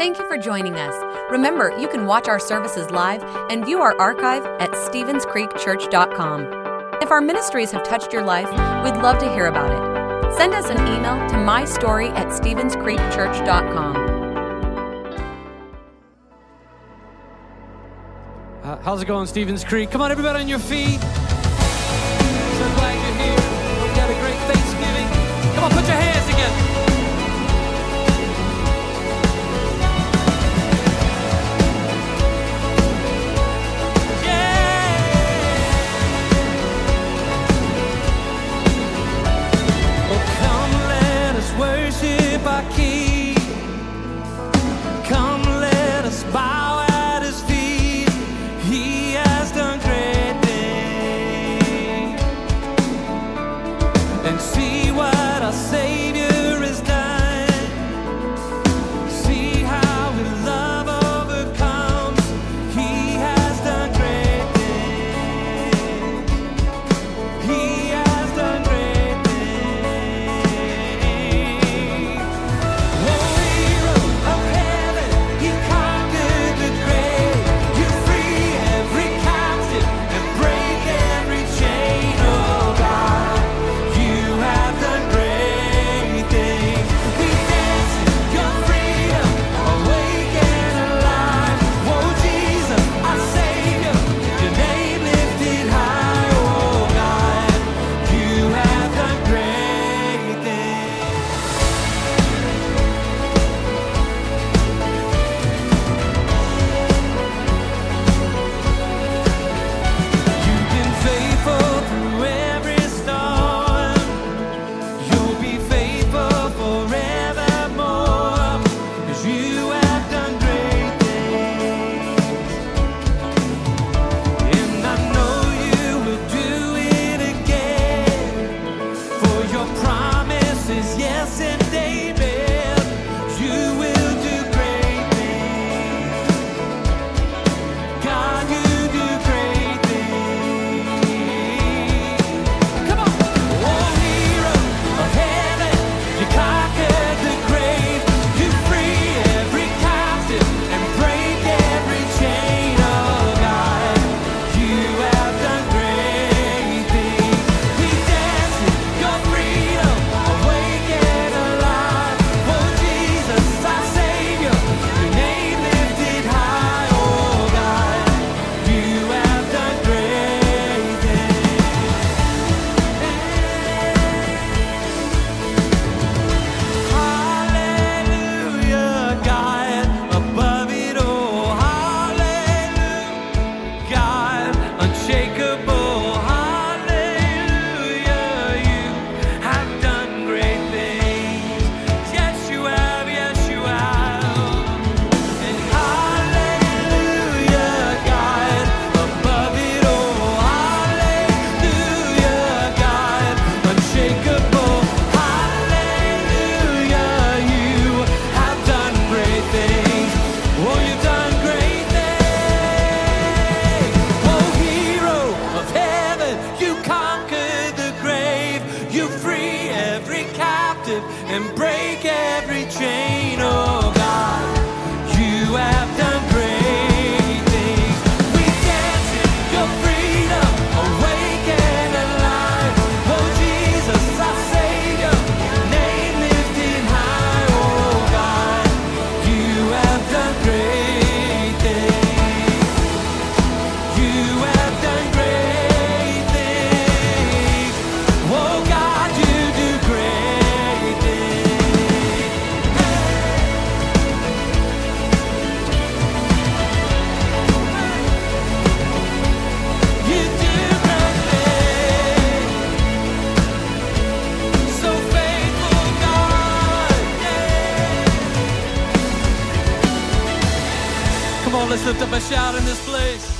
Thank you for joining us. Remember, you can watch our services live and view our archive at StevensCreekChurch.com. If our ministries have touched your life, we'd love to hear about it. Send us an email to mystory at StevensCreekChurch.com. Uh, how's it going, Stevens Creek? Come on, everybody on your feet. let's lift up a shout in this place.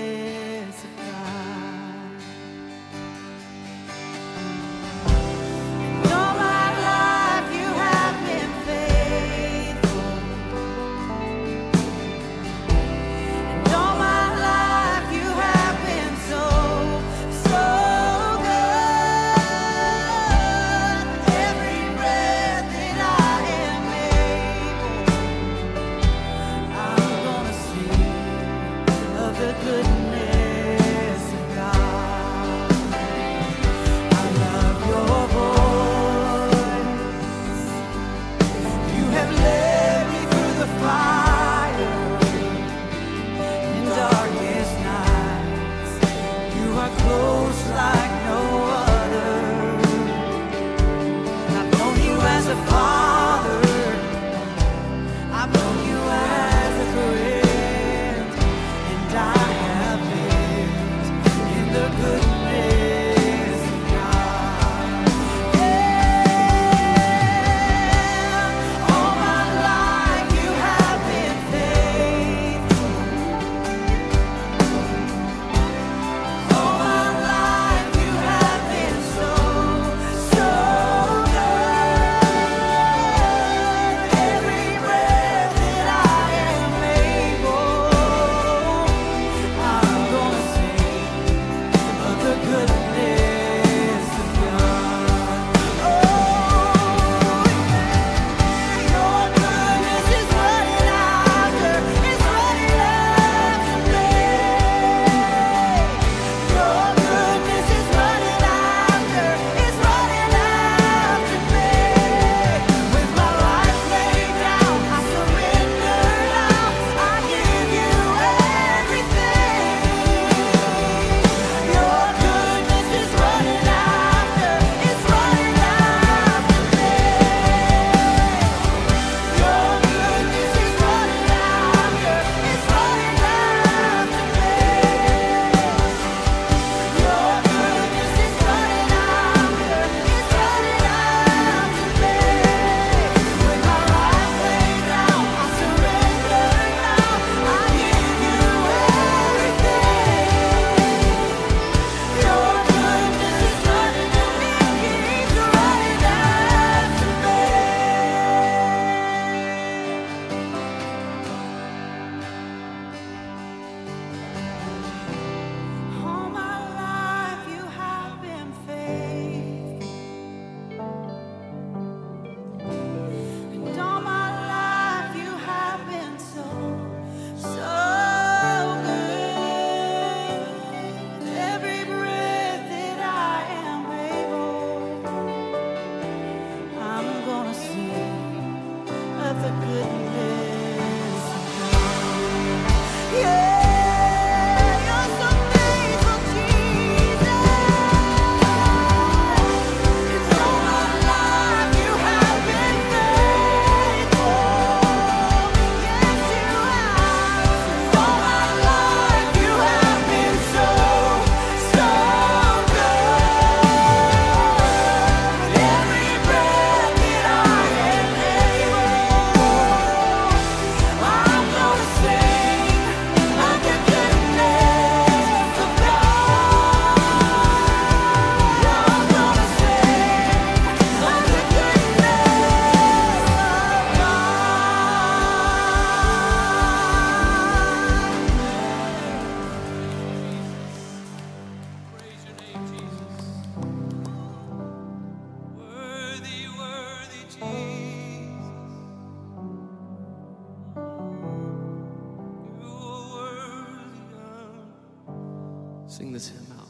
This hymn out.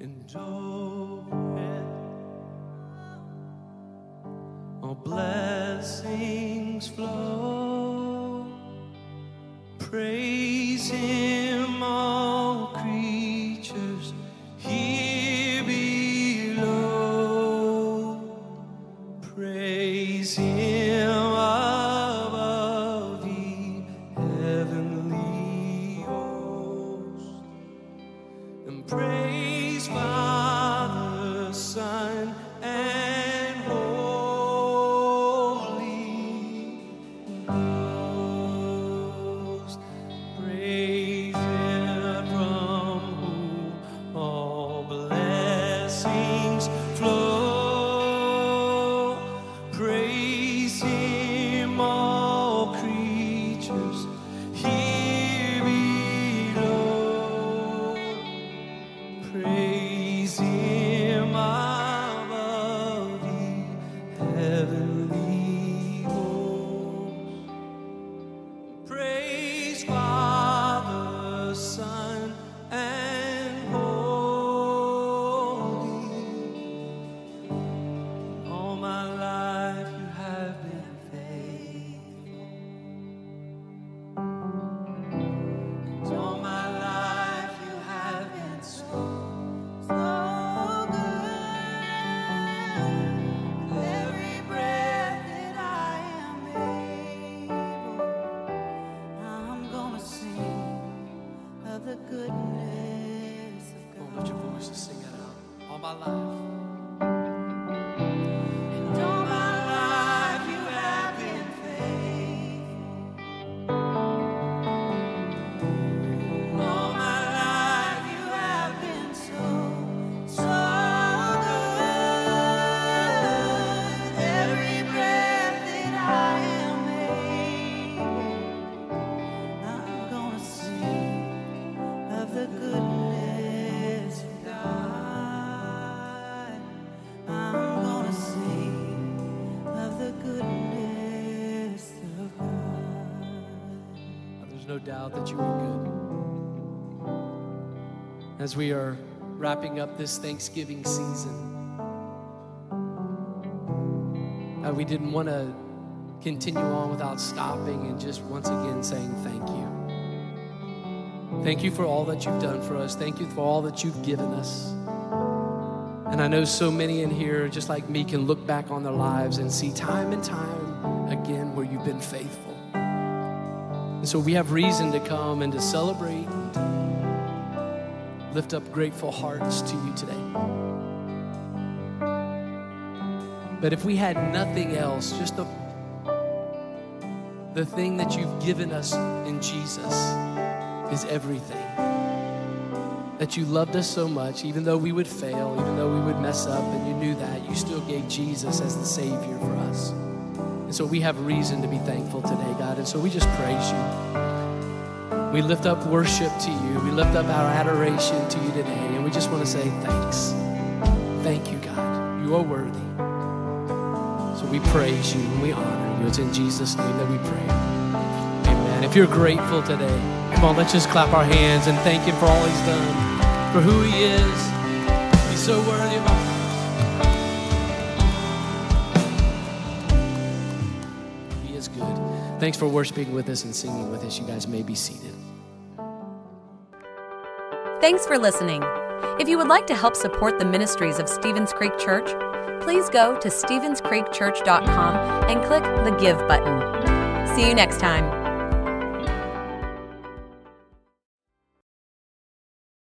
and overhead. All blessings flow. Praise Him, all creatures here below. Praise Him Doubt that you are good. As we are wrapping up this Thanksgiving season, uh, we didn't want to continue on without stopping and just once again saying thank you. Thank you for all that you've done for us. Thank you for all that you've given us. And I know so many in here, just like me, can look back on their lives and see time and time again where you've been faithful. And so we have reason to come and to celebrate, lift up grateful hearts to you today. But if we had nothing else, just the, the thing that you've given us in Jesus is everything. That you loved us so much, even though we would fail, even though we would mess up, and you knew that, you still gave Jesus as the Savior for us. And so we have reason to be thankful today, God. And so we just praise you. We lift up worship to you. We lift up our adoration to you today. And we just want to say thanks. Thank you, God. You are worthy. So we praise you and we honor you. It's in Jesus' name that we pray. Amen. If you're grateful today, come on, let's just clap our hands and thank him for all he's done, for who he is. He's so worthy of our Thanks for worshiping with us and singing with us. You guys may be seated. Thanks for listening. If you would like to help support the ministries of Stevens Creek Church, please go to StevensCreekChurch.com and click the Give button. See you next time.